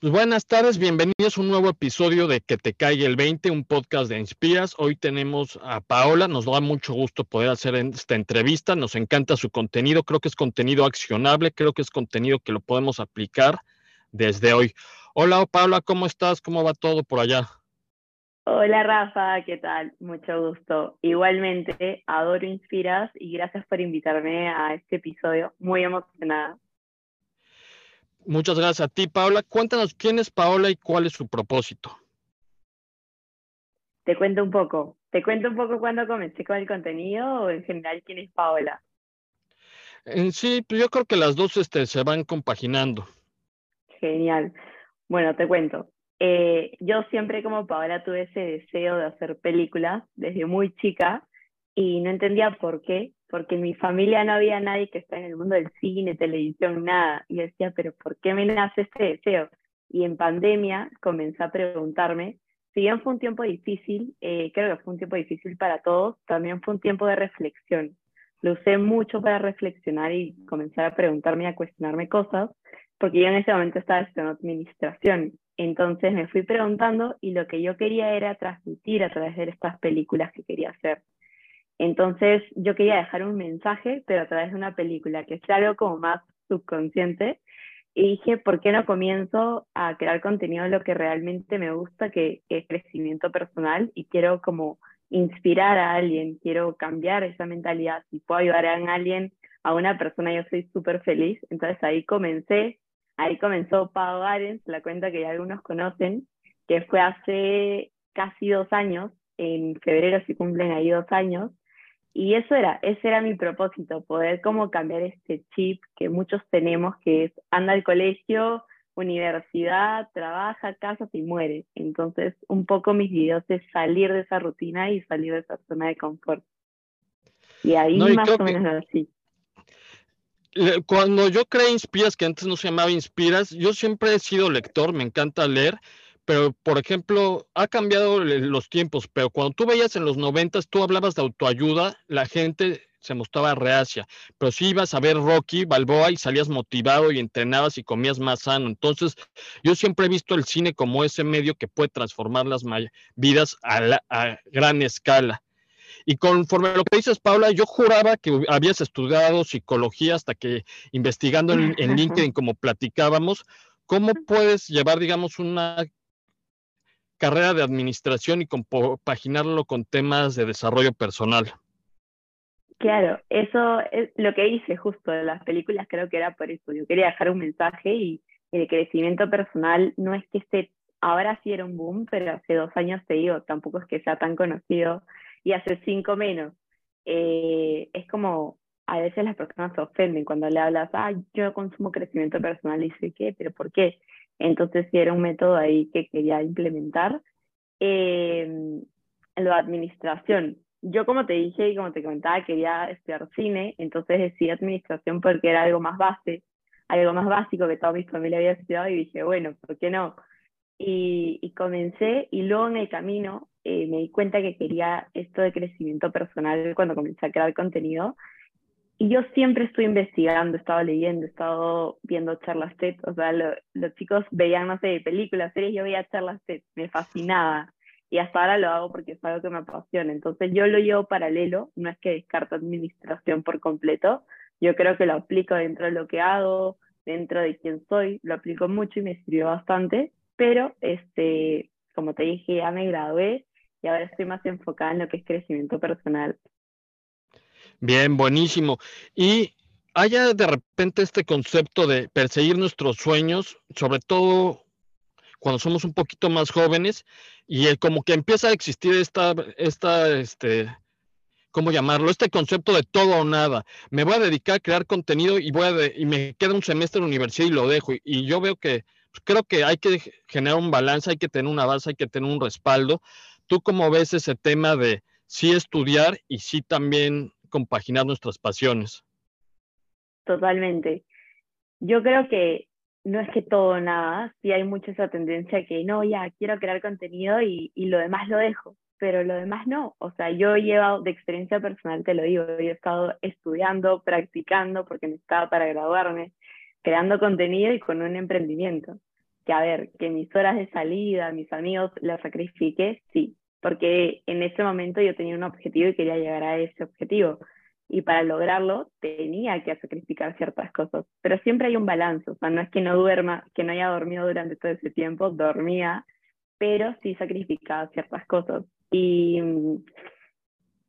Pues buenas tardes, bienvenidos a un nuevo episodio de Que te caiga el 20, un podcast de Inspiras. Hoy tenemos a Paola, nos da mucho gusto poder hacer esta entrevista, nos encanta su contenido, creo que es contenido accionable, creo que es contenido que lo podemos aplicar desde hoy. Hola Paola, ¿cómo estás? ¿Cómo va todo por allá? Hola Rafa, ¿qué tal? Mucho gusto. Igualmente, adoro Inspiras y gracias por invitarme a este episodio. Muy emocionada. Muchas gracias a ti, Paola. Cuéntanos quién es Paola y cuál es su propósito. Te cuento un poco. Te cuento un poco cuándo comencé con el contenido o en general quién es Paola. En sí, pues yo creo que las dos este, se van compaginando. Genial. Bueno, te cuento. Eh, yo siempre como Paola tuve ese deseo de hacer películas desde muy chica y no entendía por qué, porque en mi familia no había nadie que está en el mundo del cine, televisión, nada. Y decía, pero ¿por qué me nace este deseo? Y en pandemia comencé a preguntarme, si bien fue un tiempo difícil, eh, creo que fue un tiempo difícil para todos, también fue un tiempo de reflexión. Lo usé mucho para reflexionar y comenzar a preguntarme y a cuestionarme cosas, porque yo en ese momento estaba estudiando administración. Entonces me fui preguntando y lo que yo quería era transmitir a través de estas películas que quería hacer. Entonces yo quería dejar un mensaje, pero a través de una película, que sea algo como más subconsciente. Y dije, ¿por qué no comienzo a crear contenido lo que realmente me gusta, que es crecimiento personal? Y quiero como inspirar a alguien, quiero cambiar esa mentalidad. Si puedo ayudar a alguien, a una persona, yo soy súper feliz. Entonces ahí comencé, ahí comenzó Pau Arens, la cuenta que ya algunos conocen, que fue hace casi dos años, en febrero se cumplen ahí dos años, y eso era, ese era mi propósito, poder como cambiar este chip que muchos tenemos, que es anda al colegio, universidad, trabaja, casa y muere. Entonces, un poco mis videos es salir de esa rutina y salir de esa zona de confort. Y ahí más o menos así. Cuando yo creé Inspiras, que antes no se llamaba Inspiras, yo siempre he sido lector, me encanta leer, pero por ejemplo, ha cambiado los tiempos, pero cuando tú veías en los noventas, tú hablabas de autoayuda, la gente se mostraba reacia, pero si ibas a ver Rocky Balboa y salías motivado y entrenabas y comías más sano. Entonces, yo siempre he visto el cine como ese medio que puede transformar las vidas a, gran escala. Y conforme a lo que dices, Paula, yo juraba que habías estudiado psicología hasta que investigando en, en LinkedIn, como platicábamos, ¿cómo puedes llevar, digamos, una carrera de administración y compaginarlo con temas de desarrollo personal. Claro, eso es lo que hice justo en las películas, creo que era por eso. Yo quería dejar un mensaje y el crecimiento personal no es que esté, ahora sí era un boom, pero hace dos años te digo, tampoco es que sea tan conocido y hace cinco menos. Eh, es como, a veces las personas se ofenden cuando le hablas, ah, yo consumo crecimiento personal y sé qué, pero ¿por qué? Entonces sí era un método ahí que quería implementar. Eh, lo de administración. Yo como te dije y como te comentaba, quería estudiar cine, entonces decidí administración porque era algo más base, algo más básico que toda mi familia había estudiado y dije, bueno, ¿por qué no? Y, y comencé y luego en el camino eh, me di cuenta que quería esto de crecimiento personal cuando comencé a crear contenido y yo siempre estoy investigando, he estado leyendo, he estado viendo charlas TED, o sea, los chicos veían, no sé, películas, series, yo veía charlas TED, me fascinaba. Y hasta ahora lo hago porque es algo que me apasiona. Entonces yo lo llevo paralelo, no es que descarto administración por completo, yo creo que lo aplico dentro de lo que hago, dentro de quién soy, lo aplico mucho y me sirvió bastante, pero este, como te dije, ya me gradué y ahora estoy más enfocada en lo que es crecimiento personal. Bien, buenísimo. Y haya de repente este concepto de perseguir nuestros sueños, sobre todo cuando somos un poquito más jóvenes, y como que empieza a existir esta, esta, este, ¿cómo llamarlo? Este concepto de todo o nada. Me voy a dedicar a crear contenido y voy a y me queda un semestre en la universidad y lo dejo. Y, yo veo que pues, creo que hay que generar un balance, hay que tener una base, hay que tener un respaldo. ¿Tú cómo ves ese tema de sí estudiar y sí también compaginar nuestras pasiones. Totalmente. Yo creo que no es que todo nada, sí hay mucha esa tendencia que no, ya quiero crear contenido y, lo demás lo dejo, pero lo demás no. O sea, yo he llevado de experiencia personal, te lo digo, he estado estudiando, practicando, porque necesitaba para graduarme, creando contenido y con un emprendimiento. que, a ver, que mis horas de salida, mis amigos, las sacrifiqué, sí, porque en ese momento yo tenía un objetivo y quería llegar a ese objetivo. Y para lograrlo tenía que sacrificar ciertas cosas, pero siempre hay un balance, o sea, no es que no duerma, que no haya dormido durante todo ese tiempo, dormía, pero sí sacrificaba ciertas cosas. Y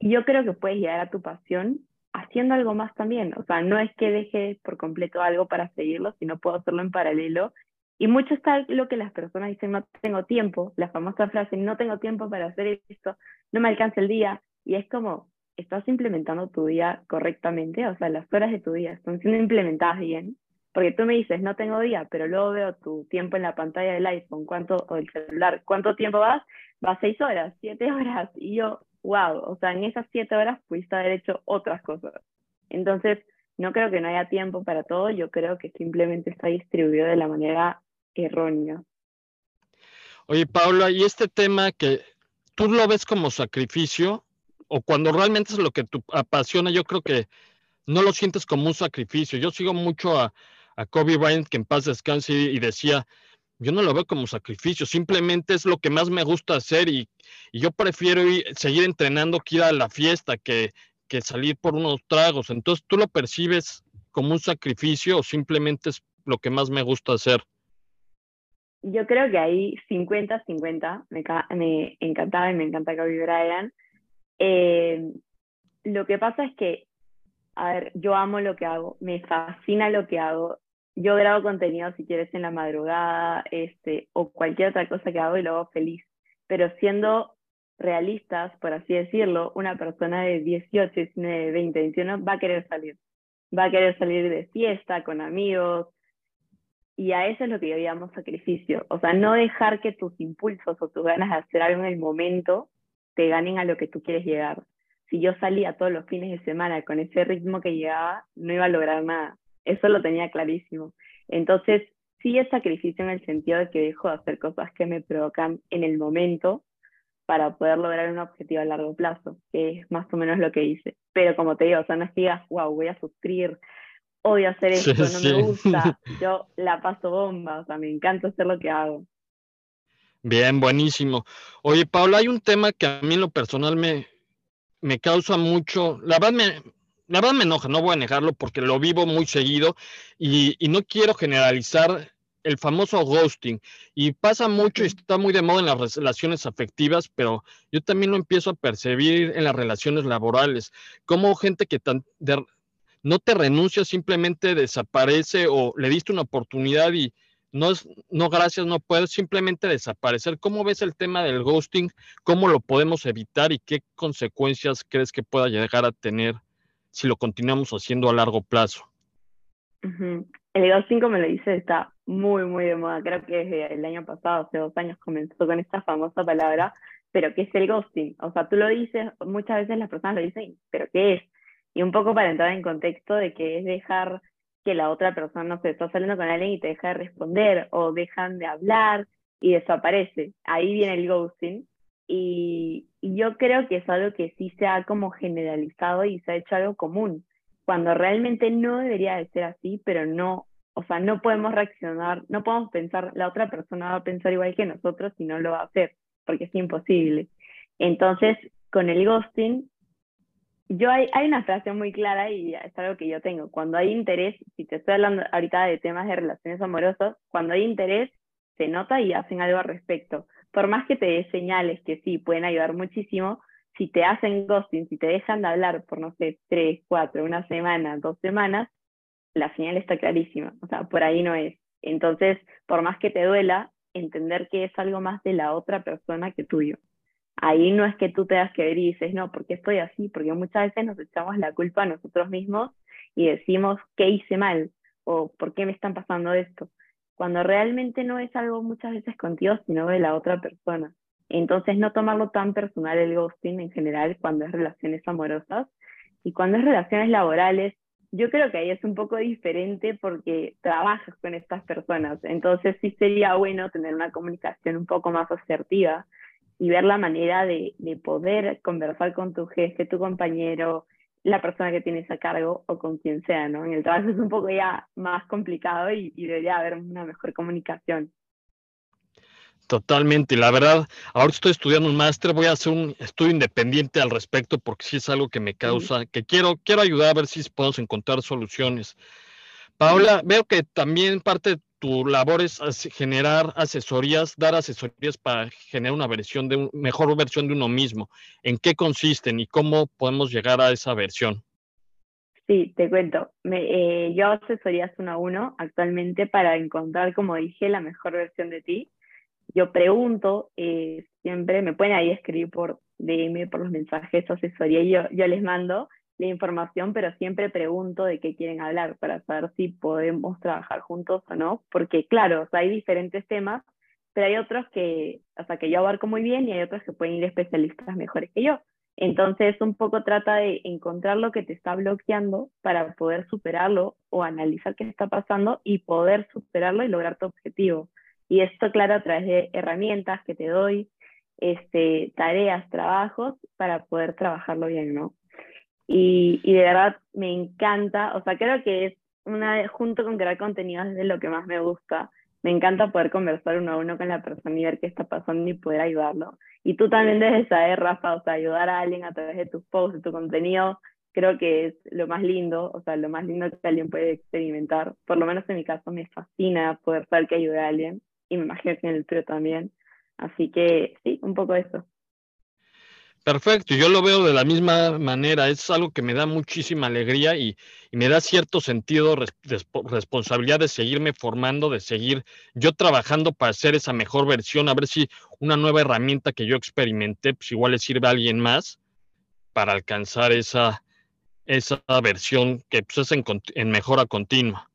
yo creo que puedes llegar a tu pasión haciendo algo más también, o sea, no es que dejes por completo algo para seguirlo, sino puedo hacerlo en paralelo y mucho está lo que las personas dicen, no tengo tiempo, la famosa frase, no tengo tiempo para hacer esto, no me alcanza el día. Y es como, estás implementando tu día correctamente, o sea, las horas de tu día están siendo implementadas bien. Porque tú me dices, no tengo día, pero luego veo tu tiempo en la pantalla del iPhone, cuánto, o del celular, ¿cuánto tiempo vas? Vas seis horas, siete horas. Y yo, wow, o sea, en esas siete horas pudiste haber hecho otras cosas. Entonces, no creo que no haya tiempo para todo, yo creo que simplemente está distribuido de la manera errónea. Oye, Paula, y este tema que tú lo ves como sacrificio, o cuando realmente es lo que te apasiona, yo creo que no lo sientes como un sacrificio. Yo sigo mucho a, a Kobe Bryant, que en paz descanse, y decía, yo no lo veo como sacrificio, simplemente es lo que más me gusta hacer y, yo prefiero ir, seguir entrenando que ir a la fiesta, que, que salir por unos tragos. Entonces, ¿tú lo percibes como un sacrificio o simplemente es lo que más me gusta hacer? Yo creo que ahí 50-50, me, me, encantaba y me encanta Kobe Bryant. Eh, lo que pasa es que, a ver, yo amo lo que hago, me fascina lo que hago. Yo grabo contenido si quieres en la madrugada, este, o cualquier otra cosa que hago y lo hago feliz. Pero siendo realistas, por así decirlo, una persona de 18, 19, 20, 21 va a querer salir. Va a querer salir de fiesta, con amigos, y a eso es lo que yo sacrificio. O sea, no dejar que tus impulsos o tus ganas de hacer algo en el momento te ganen a lo que tú quieres llegar. Si yo salía todos los fines de semana con ese ritmo que llegaba, no iba a lograr nada. Eso lo tenía clarísimo. Entonces, sí es sacrificio en el sentido de que dejo de hacer cosas que me provocan en el momento para poder lograr un objetivo a largo plazo, que es más o menos lo que hice. Pero como te digo, o sea, no digas, wow, voy a sufrir odio hacer esto, no me gusta, yo la paso bomba, o sea, me encanta hacer lo que hago. Bien, buenísimo. Oye, Paula, hay un tema que a mí en lo personal me, me causa mucho, la verdad me, la verdad me enoja, no voy a negarlo porque lo vivo muy seguido y, y no quiero generalizar el famoso ghosting y pasa mucho y está muy de moda en las relaciones afectivas, pero yo también lo empiezo a percibir en las relaciones laborales, como gente que tan, no te renuncia, simplemente desaparece o le diste una oportunidad y no es, no gracias, no puedes simplemente desaparecer. ¿Cómo ves el tema del ghosting? ¿Cómo lo podemos evitar y qué consecuencias crees que pueda llegar a tener si lo continuamos haciendo a largo plazo? El ghosting, como lo dice, está muy, muy de moda. Creo que desde el año pasado, hace dos años, comenzó con esta famosa palabra, pero ¿qué es el ghosting? O sea, tú lo dices, muchas veces las personas lo dicen, pero ¿qué es? Y un poco para entrar en contexto de que es dejar que la otra persona, no sé, está saliendo con alguien y te deja de responder o dejan de hablar y desaparece. Ahí viene el ghosting. Y, yo creo que es algo que sí se ha como generalizado y se ha hecho algo común, cuando realmente no debería de ser así, pero no, o sea, no podemos reaccionar, no podemos pensar, la otra persona va a pensar igual que nosotros y no lo va a hacer, porque es imposible. Entonces, con el ghosting yo hay, hay una frase muy clara y es algo que yo tengo. Cuando hay interés, si te estoy hablando ahorita de temas de relaciones amorosas, cuando hay interés, se nota y hacen algo al respecto. Por más que te dé señales que sí pueden ayudar muchísimo, si te hacen ghosting, si te dejan de hablar por, no sé, tres, cuatro, una semana, dos semanas, la señal está clarísima. O sea, por ahí no es. Entonces, por más que te duela, entender que es algo más de la otra persona que tuyo ahí no es que tú te das que ver y dices, no, ¿por qué estoy así? Porque muchas veces nos echamos la culpa a nosotros mismos y decimos, ¿qué hice mal? O ¿por qué me están pasando esto? Cuando realmente no es algo muchas veces contigo, sino de la otra persona. Entonces, no tomarlo tan personal el ghosting en general cuando es relaciones amorosas y cuando es relaciones laborales, yo creo que ahí es un poco diferente porque trabajas con estas personas. Entonces, sí sería bueno tener una comunicación un poco más asertiva y ver la manera de, de, poder conversar con tu jefe, tu compañero, la persona que tienes a cargo o con quien sea, ¿no? En el trabajo es un poco ya más complicado y, y debería haber una mejor comunicación. Totalmente, la verdad, ahora estoy estudiando un máster, voy a hacer un estudio independiente al respecto porque sí es algo que me causa, que quiero, quiero ayudar a ver si podemos encontrar soluciones. Paola, veo que también parte de tu labor es generar asesorías, dar asesorías para generar una versión de un, mejor versión de uno mismo. ¿En qué consisten y cómo podemos llegar a esa versión? Sí, te cuento. Eh, yo asesorías uno a uno actualmente para encontrar, como dije, la mejor versión de ti yo pregunto, eh, siempre me pueden ahí escribir por DM, por los mensajes, asesoría, y yo les mando la información, pero siempre pregunto de qué quieren hablar para saber si podemos trabajar juntos o no, porque claro, hay diferentes temas, pero hay otros que, o que yo abarco muy bien y hay otros que pueden ir especialistas mejores que yo. Entonces, un poco trata de encontrar lo que te está bloqueando para poder superarlo o analizar qué está pasando y poder superarlo y lograr tu objetivo. Y esto, claro, a través de herramientas que te doy, este, tareas, trabajos, para poder trabajarlo bien, ¿no? Y, y de verdad me encanta, o sea, creo que es una, junto con crear contenido es de lo que más me gusta. Me encanta poder conversar uno a uno con la persona y ver qué está pasando y poder ayudarlo. Y tú también debes saber, Rafa, o sea, ayudar a alguien a través de tus posts, de tu contenido, creo que es lo más lindo, o sea, lo más lindo que alguien puede experimentar. Por lo menos en mi caso me fascina poder saber que ayude a alguien y me imagino que en el tuyo también. Así que sí, un poco eso. Perfecto, yo lo veo de la misma manera, es algo que me da muchísima alegría y, me da cierto sentido, responsabilidad de seguirme formando, de seguir yo trabajando para hacer esa mejor versión, a ver si una nueva herramienta que yo experimenté, pues igual le sirve a alguien más para alcanzar esa, esa versión que pues, es en, en mejora continua.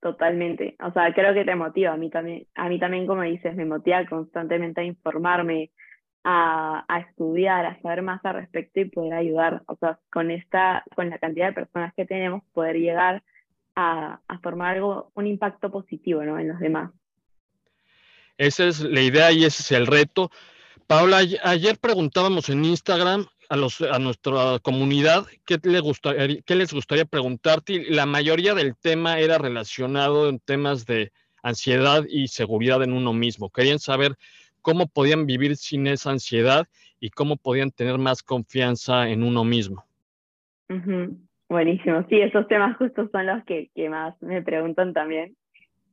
Totalmente. O sea, creo que te motiva. A mí también, a mí también como dices, me motiva constantemente a informarme, a, estudiar, a saber más al respecto y poder ayudar. O sea, con esta, con la cantidad de personas que tenemos, poder llegar a, a formar algo, un impacto positivo ¿no? en los demás. Esa es la idea y ese es el reto. Paula, ayer preguntábamos en Instagram a, los, a nuestra comunidad qué, le gustaría, qué les gustaría preguntarte. La mayoría del tema era relacionado en temas de ansiedad y seguridad en uno mismo. Querían saber cómo podían vivir sin esa ansiedad y cómo podían tener más confianza en uno mismo. Buenísimo. Sí, esos temas justos son los que, que, más me preguntan también.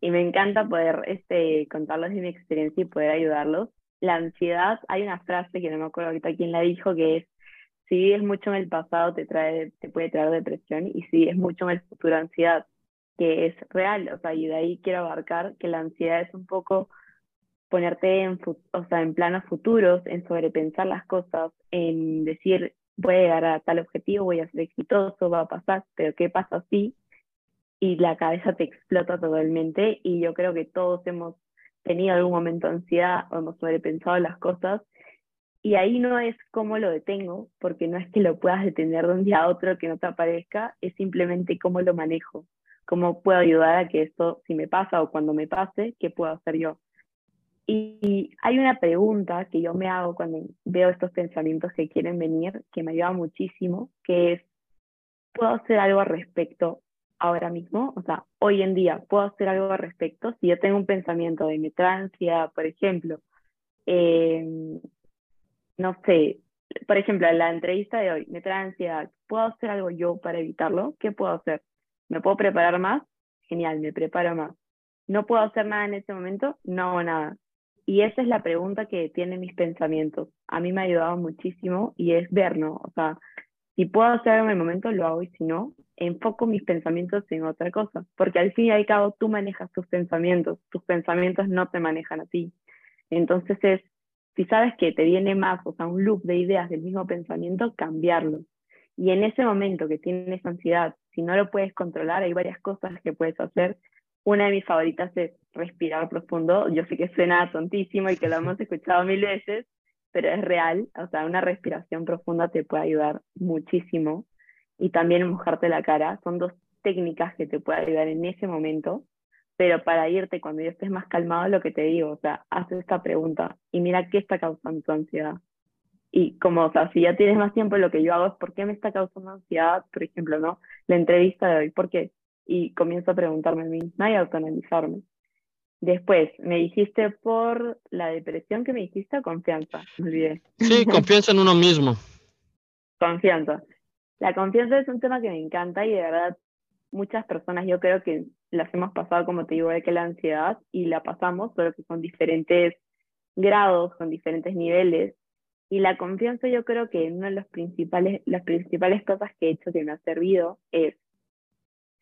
Y me encanta poder este, contarlos de mi experiencia y poder ayudarlos. La ansiedad, hay una frase que no me acuerdo ahorita quién la dijo, que es si vives mucho en el pasado te, trae, te puede traer depresión y si vives mucho en el futuro ansiedad, que es real, o sea, y de ahí quiero abarcar que la ansiedad es un poco ponerte en, o sea, en planos futuros, en sobrepensar las cosas, en decir, voy a llegar a tal objetivo, voy a ser exitoso, va a pasar, pero ¿qué pasa si? Y la cabeza te explota totalmente y yo creo que todos hemos tenido algún momento de ansiedad o hemos sobrepensado las cosas y ahí no es cómo lo detengo, porque no es que lo puedas detener de un día a otro que no te aparezca, es simplemente cómo lo manejo, cómo puedo ayudar a que esto, si me pasa o cuando me pase, ¿qué puedo hacer yo? Y hay una pregunta que yo me hago cuando veo estos pensamientos que quieren venir, que me ayuda muchísimo, que es, ¿puedo hacer algo al respecto ahora mismo? O sea, hoy en día, ¿puedo hacer algo al respecto? Si yo tengo un pensamiento de metrancia, por ejemplo, eh, no sé, por ejemplo, en la entrevista de hoy me trae ansiedad, ¿puedo hacer algo yo para evitarlo? ¿Qué puedo hacer? ¿Me puedo preparar más? Genial, me preparo más. ¿No puedo hacer nada en ese momento? No hago nada. Y esa es la pregunta que tienen mis pensamientos. A mí me ha ayudado muchísimo y es ver, ¿no? O sea, si puedo hacer algo en el momento, lo hago y si no, enfoco mis pensamientos en otra cosa. Porque al fin y al cabo tú manejas tus pensamientos, tus pensamientos no te manejan a ti. Entonces es si sabes que te viene más, o sea, un loop de ideas del mismo pensamiento, cambiarlo. Y en ese momento que tienes ansiedad, si no lo puedes controlar, hay varias cosas que puedes hacer. Una de mis favoritas es respirar profundo. Yo sé que suena tontísimo y que lo hemos escuchado mil veces, pero es real. O sea, una respiración profunda te puede ayudar muchísimo. Y también mojarte la cara. Son dos técnicas que te pueden ayudar en ese momento pero para irte cuando ya estés más calmado, lo que te digo, o sea, haz esta pregunta y mira qué está causando tu ansiedad. Y como, o sea, si ya tienes más tiempo, lo que yo hago es, ¿por qué me está causando ansiedad? Por ejemplo, ¿no? La entrevista de hoy, ¿por qué? Y comienzo a preguntarme a mí misma y a autoanalizarme. Después, me dijiste por la depresión que me dijiste confianza, me olvidé. Sí, confianza en uno mismo. confianza. La confianza es un tema que me encanta y de verdad muchas personas yo creo que las hemos pasado, como te digo, de que la ansiedad y la pasamos, pero que con diferentes grados, con diferentes niveles. Y la confianza yo creo que una de los principales, las principales cosas que he hecho que me ha servido es,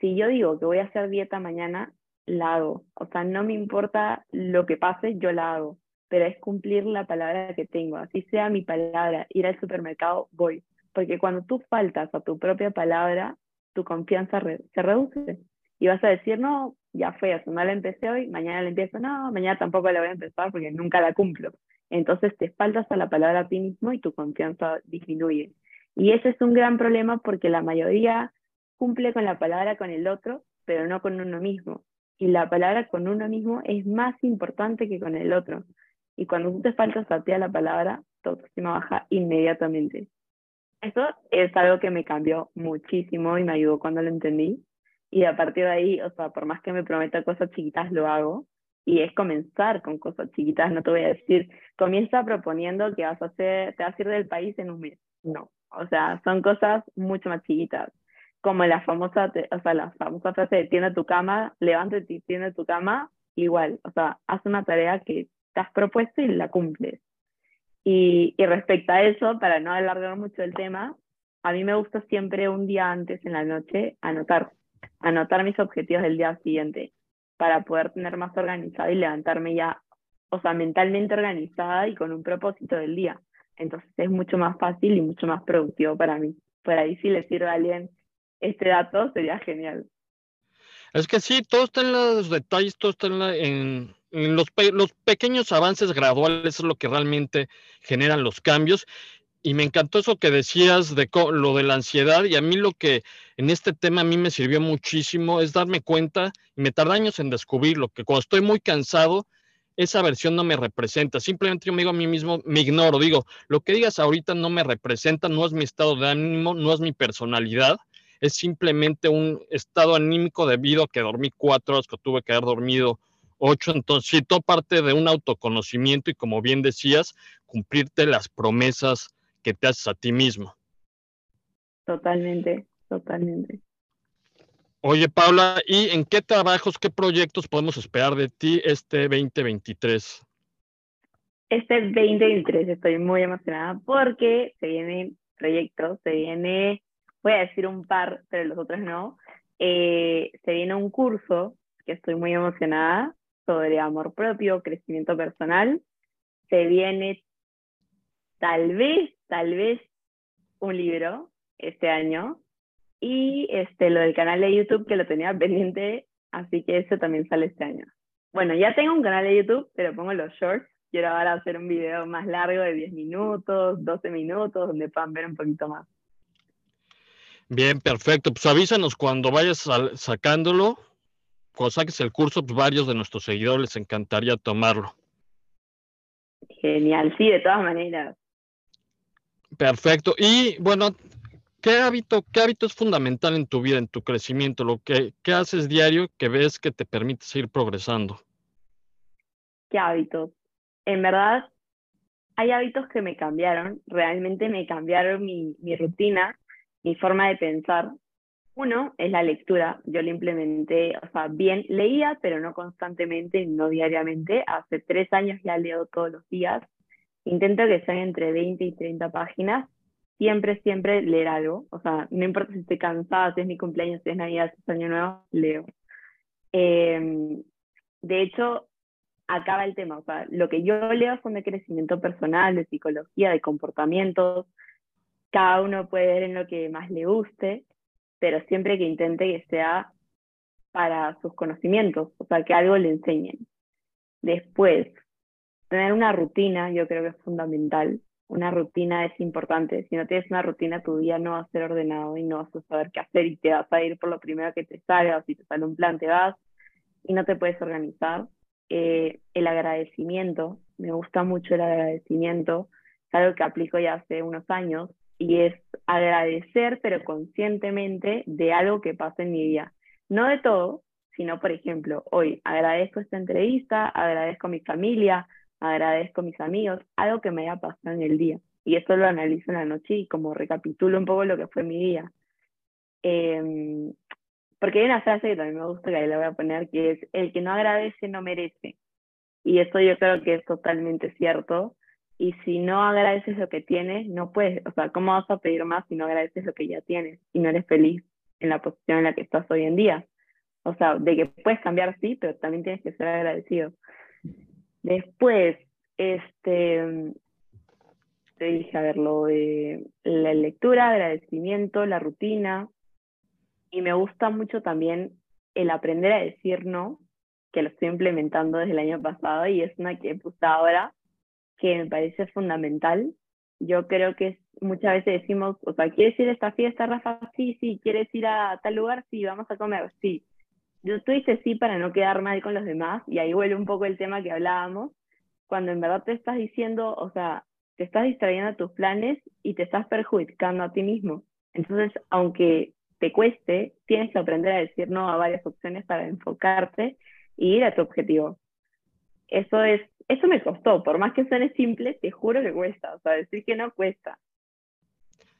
si yo digo que voy a hacer dieta mañana, la hago. O sea, no me importa lo que pase, yo la hago. Pero es cumplir la palabra que tengo. Así sea mi palabra, ir al supermercado, voy. Porque cuando tú faltas a tu propia palabra, tu confianza se reduce. Y vas a decir, no, ya fue, eso no la empecé hoy, mañana la empiezo, no, mañana tampoco la voy a empezar porque nunca la cumplo. Entonces te faltas a la palabra a ti mismo y tu confianza disminuye. Y ese es un gran problema porque la mayoría cumple con la palabra con el otro, pero no con uno mismo y la palabra con uno mismo es más importante que con el otro. Y cuando tú te faltas a ti a la palabra, tu autoestima baja inmediatamente. Eso es algo que me cambió muchísimo y me ayudó cuando lo entendí. Y a partir de ahí, o sea, por más que me prometa cosas chiquitas, lo hago. Y es comenzar con cosas chiquitas, no te voy a decir, comienza proponiendo que vas a hacer, te vas a ir del país en un mes. No, o sea, son cosas mucho más chiquitas como la famosa, o sea, la famosa frase de tiene tu cama, levántate y tiene tu cama, igual, o sea, haz una tarea que te has propuesto y la cumples. Y, y respecto a eso, para no alargar mucho el tema, a mí me gusta siempre un día antes en la noche anotar, anotar mis objetivos del día siguiente, para poder tener más organizado y levantarme ya, o sea, mentalmente organizada y con un propósito del día. Entonces es mucho más fácil y mucho más productivo para mí. Por ahí si le sirve a alguien este dato sería genial. Es que sí, todo está en los detalles, todo está en, los, los, pequeños avances graduales, es lo que realmente generan los cambios. Y me encantó eso que decías de lo de la ansiedad y a mí lo que en este tema a mí me sirvió muchísimo es darme cuenta, y me tarda años en descubrirlo, que cuando estoy muy cansado, esa versión no me representa. Simplemente yo me digo a mí mismo, me ignoro, digo, lo que digas ahorita no me representa, no es mi estado de ánimo, no es mi personalidad es simplemente un estado anímico debido a que dormí cuatro horas, que tuve que haber dormido ocho. Entonces, sí, todo parte de un autoconocimiento y, como bien decías, cumplirte las promesas que te haces a ti mismo. Totalmente, totalmente. Oye, Paula, ¿y en qué trabajos, qué proyectos podemos esperar de ti este 2023? Este 2023 estoy muy emocionada porque se vienen proyectos, se viene voy a decir un par, pero los otros no. Eh, se viene un curso que estoy muy emocionada sobre amor propio, crecimiento personal. Se viene tal vez, tal vez un libro este año. Y este, lo del canal de YouTube que lo tenía pendiente, así que eso también sale este año. Bueno, ya tengo un canal de YouTube, pero pongo los shorts. Quiero ahora hacer un video más largo de 10 minutos, 12 minutos, donde puedan ver un poquito más. Bien, perfecto. Pues avísanos cuando vayas sacándolo. Cuando saques el curso, pues varios de nuestros seguidores les encantaría tomarlo. Genial, sí, de todas maneras. Perfecto. Y bueno, ¿qué hábito, qué hábito es fundamental en tu vida, en tu crecimiento? Lo que ¿qué haces diario que ves que te permite seguir progresando. ¿Qué hábitos? En verdad, hay hábitos que me cambiaron, realmente me cambiaron mi, mi rutina mi forma de pensar. Uno es la lectura. Yo lo implementé, o sea, bien leía, pero no constantemente, no diariamente. Hace tres años ya leo todos los días. Intento que sean entre 20 y 30 páginas. Siempre, siempre leer algo. O sea, no importa si estoy cansada, si es mi cumpleaños, si es Navidad, si es Año Nuevo, leo. Em, de hecho, acaba el tema. O sea, lo que yo leo son de crecimiento personal, de psicología, de comportamientos, cada uno puede ver en lo que más le guste, pero siempre que intente que sea para sus conocimientos, o sea, que algo le enseñen. Después, tener una rutina yo creo que es fundamental. Una rutina es importante. Si no tienes una rutina, tu día no va a ser ordenado y no vas a saber qué hacer y te vas a ir por lo primero que te salga, o si te sale un plan, te vas y no te puedes organizar. Eh, el agradecimiento, me gusta mucho el agradecimiento, es algo que aplico ya hace unos años y es agradecer, pero conscientemente, de algo que pasa en mi vida. No de todo, sino, por ejemplo, hoy agradezco esta entrevista, agradezco a mi familia, agradezco a mis amigos, algo que me haya pasado en el día. Y eso lo analizo en la noche y como recapitulo un poco lo que fue mi día. Em, porque hay una frase que también me gusta que ahí la voy a poner, que es, el que no agradece no merece. Y eso yo creo que es totalmente cierto. Y si no agradeces lo que tienes, no puedes, o sea, ¿cómo vas a pedir más si no agradeces lo que ya tienes y no eres feliz en la posición en la que estás hoy en día? O sea, de que puedes cambiar, sí, pero también tienes que ser agradecido. Después, este, te dije, a ver, lo de la lectura, agradecimiento, la rutina. Y me gusta mucho también el aprender a decir no, que lo estoy implementando desde el año pasado y es una que he puesto ahora, que me parece fundamental. Yo creo que muchas veces decimos, o sea, ¿quieres ir a esta fiesta, Rafa? Sí, sí. ¿Quieres ir a tal lugar? Sí, vamos a comer, sí. Yo tú dices sí para no quedar mal con los demás y ahí vuelve un poco el tema que hablábamos, cuando en verdad te estás diciendo, o sea, te estás distrayendo a tus planes y te estás perjudicando a ti mismo. Entonces, aunque te cueste, tienes que aprender a decir no a varias opciones para enfocarte y ir a tu objetivo. Eso es, eso me costó, por más que suene simple, te juro que cuesta, o sea, decir que no cuesta.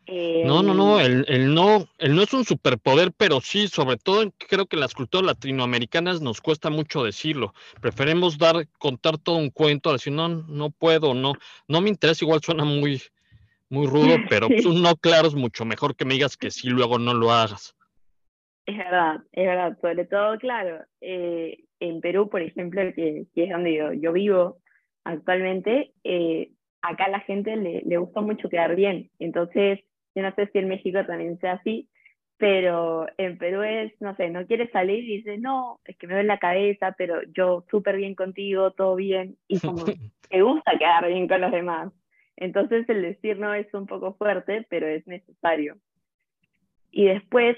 no, no, no, em, el, no, el no es un superpoder, pero sí, sobre todo creo que las culturas latinoamericanas nos cuesta mucho decirlo. Preferimos dar, contar todo un cuento, decir no, no puedo, no, no me interesa, igual suena muy, muy rudo, pero pues, un no claro es mucho mejor que me digas que sí, luego no lo hagas. Es verdad, es verdad, sobre todo, claro, eh, en Perú, por ejemplo, que, es donde yo, vivo actualmente, eh, acá a la gente le, le gusta mucho quedar bien. Entonces, yo no sé si en México también sea así, pero en Perú es, no sé, no quieres salir y dices, no, es que me duele la cabeza, pero yo súper bien contigo, todo bien, y como me gusta quedar bien con los demás. Entonces el decir no es un poco fuerte, pero es necesario. Y después,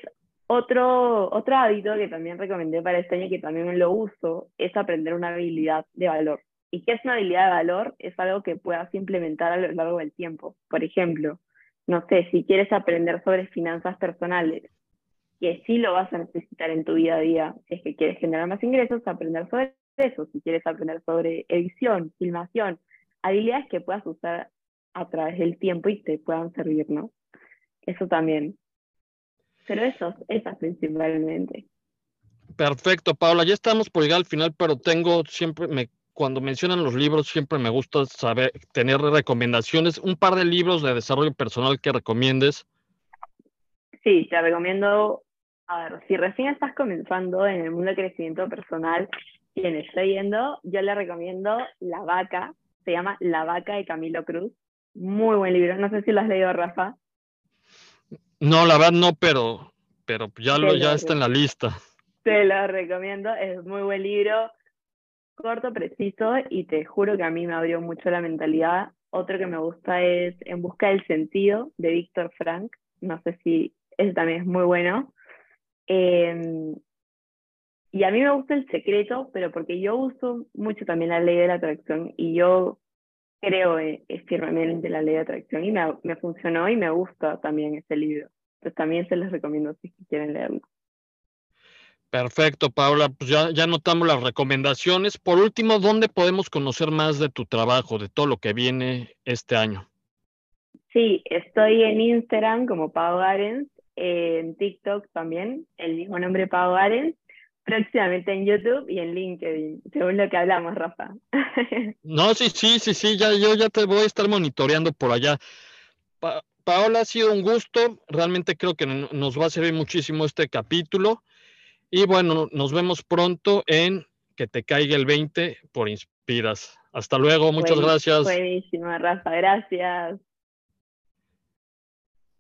otro, otro hábito que también recomendé para este año, que también lo uso, es aprender una habilidad de valor. ¿Y qué es una habilidad de valor? Es algo que puedas implementar a lo largo del tiempo. Por ejemplo, no sé, si quieres aprender sobre finanzas personales, que sí lo vas a necesitar en tu día a día, si es que quieres generar más ingresos, aprender sobre eso, si quieres aprender sobre edición, filmación, habilidades que puedas usar a través del tiempo y te puedan servir, ¿no? Eso también. Pero eso, esas principalmente. Perfecto, Paula. Ya estamos por llegar al final, pero tengo siempre, me, cuando mencionan los libros, siempre me gusta saber, tener recomendaciones. Un par de libros de desarrollo personal que recomiendes. Sí, te recomiendo, a ver, si recién estás comenzando en el mundo del crecimiento personal, quien está yendo, yo le recomiendo La Vaca, se llama La Vaca de Camilo Cruz. Muy buen libro, no sé si lo has leído, Rafa. No, la verdad no, pero, pero ya, lo, ya está en la lista. Te lo recomiendo, es muy buen libro, corto, preciso y te juro que a mí me abrió mucho la mentalidad. Otro que me gusta es En Busca del Sentido de Víctor Frank, no sé si ese también es muy bueno. Em, y a mí me gusta el secreto, pero porque yo uso mucho también la ley de la atracción y yo creo eh, firmemente en la ley de atracción y me, me, funcionó y me gusta también ese libro. Entonces también se les recomiendo si quieren leerlo. Perfecto, Paula. Pues ya, ya notamos las recomendaciones. Por último, ¿dónde podemos conocer más de tu trabajo, de todo lo que viene este año? Sí, estoy en Instagram como Pau Arens, en TikTok también, el mismo nombre Pau Arens, próximamente en YouTube y en LinkedIn, según lo que hablamos, Rafa. No, sí, sí, sí, sí, ya, yo ya te voy a estar monitoreando por allá. Paola, ha sido un gusto, realmente creo que nos va a servir muchísimo este capítulo. Y bueno, nos vemos pronto en Que te caiga el 20 por Inspiras. Hasta luego, muchas gracias. Buenísima, Rafa, gracias.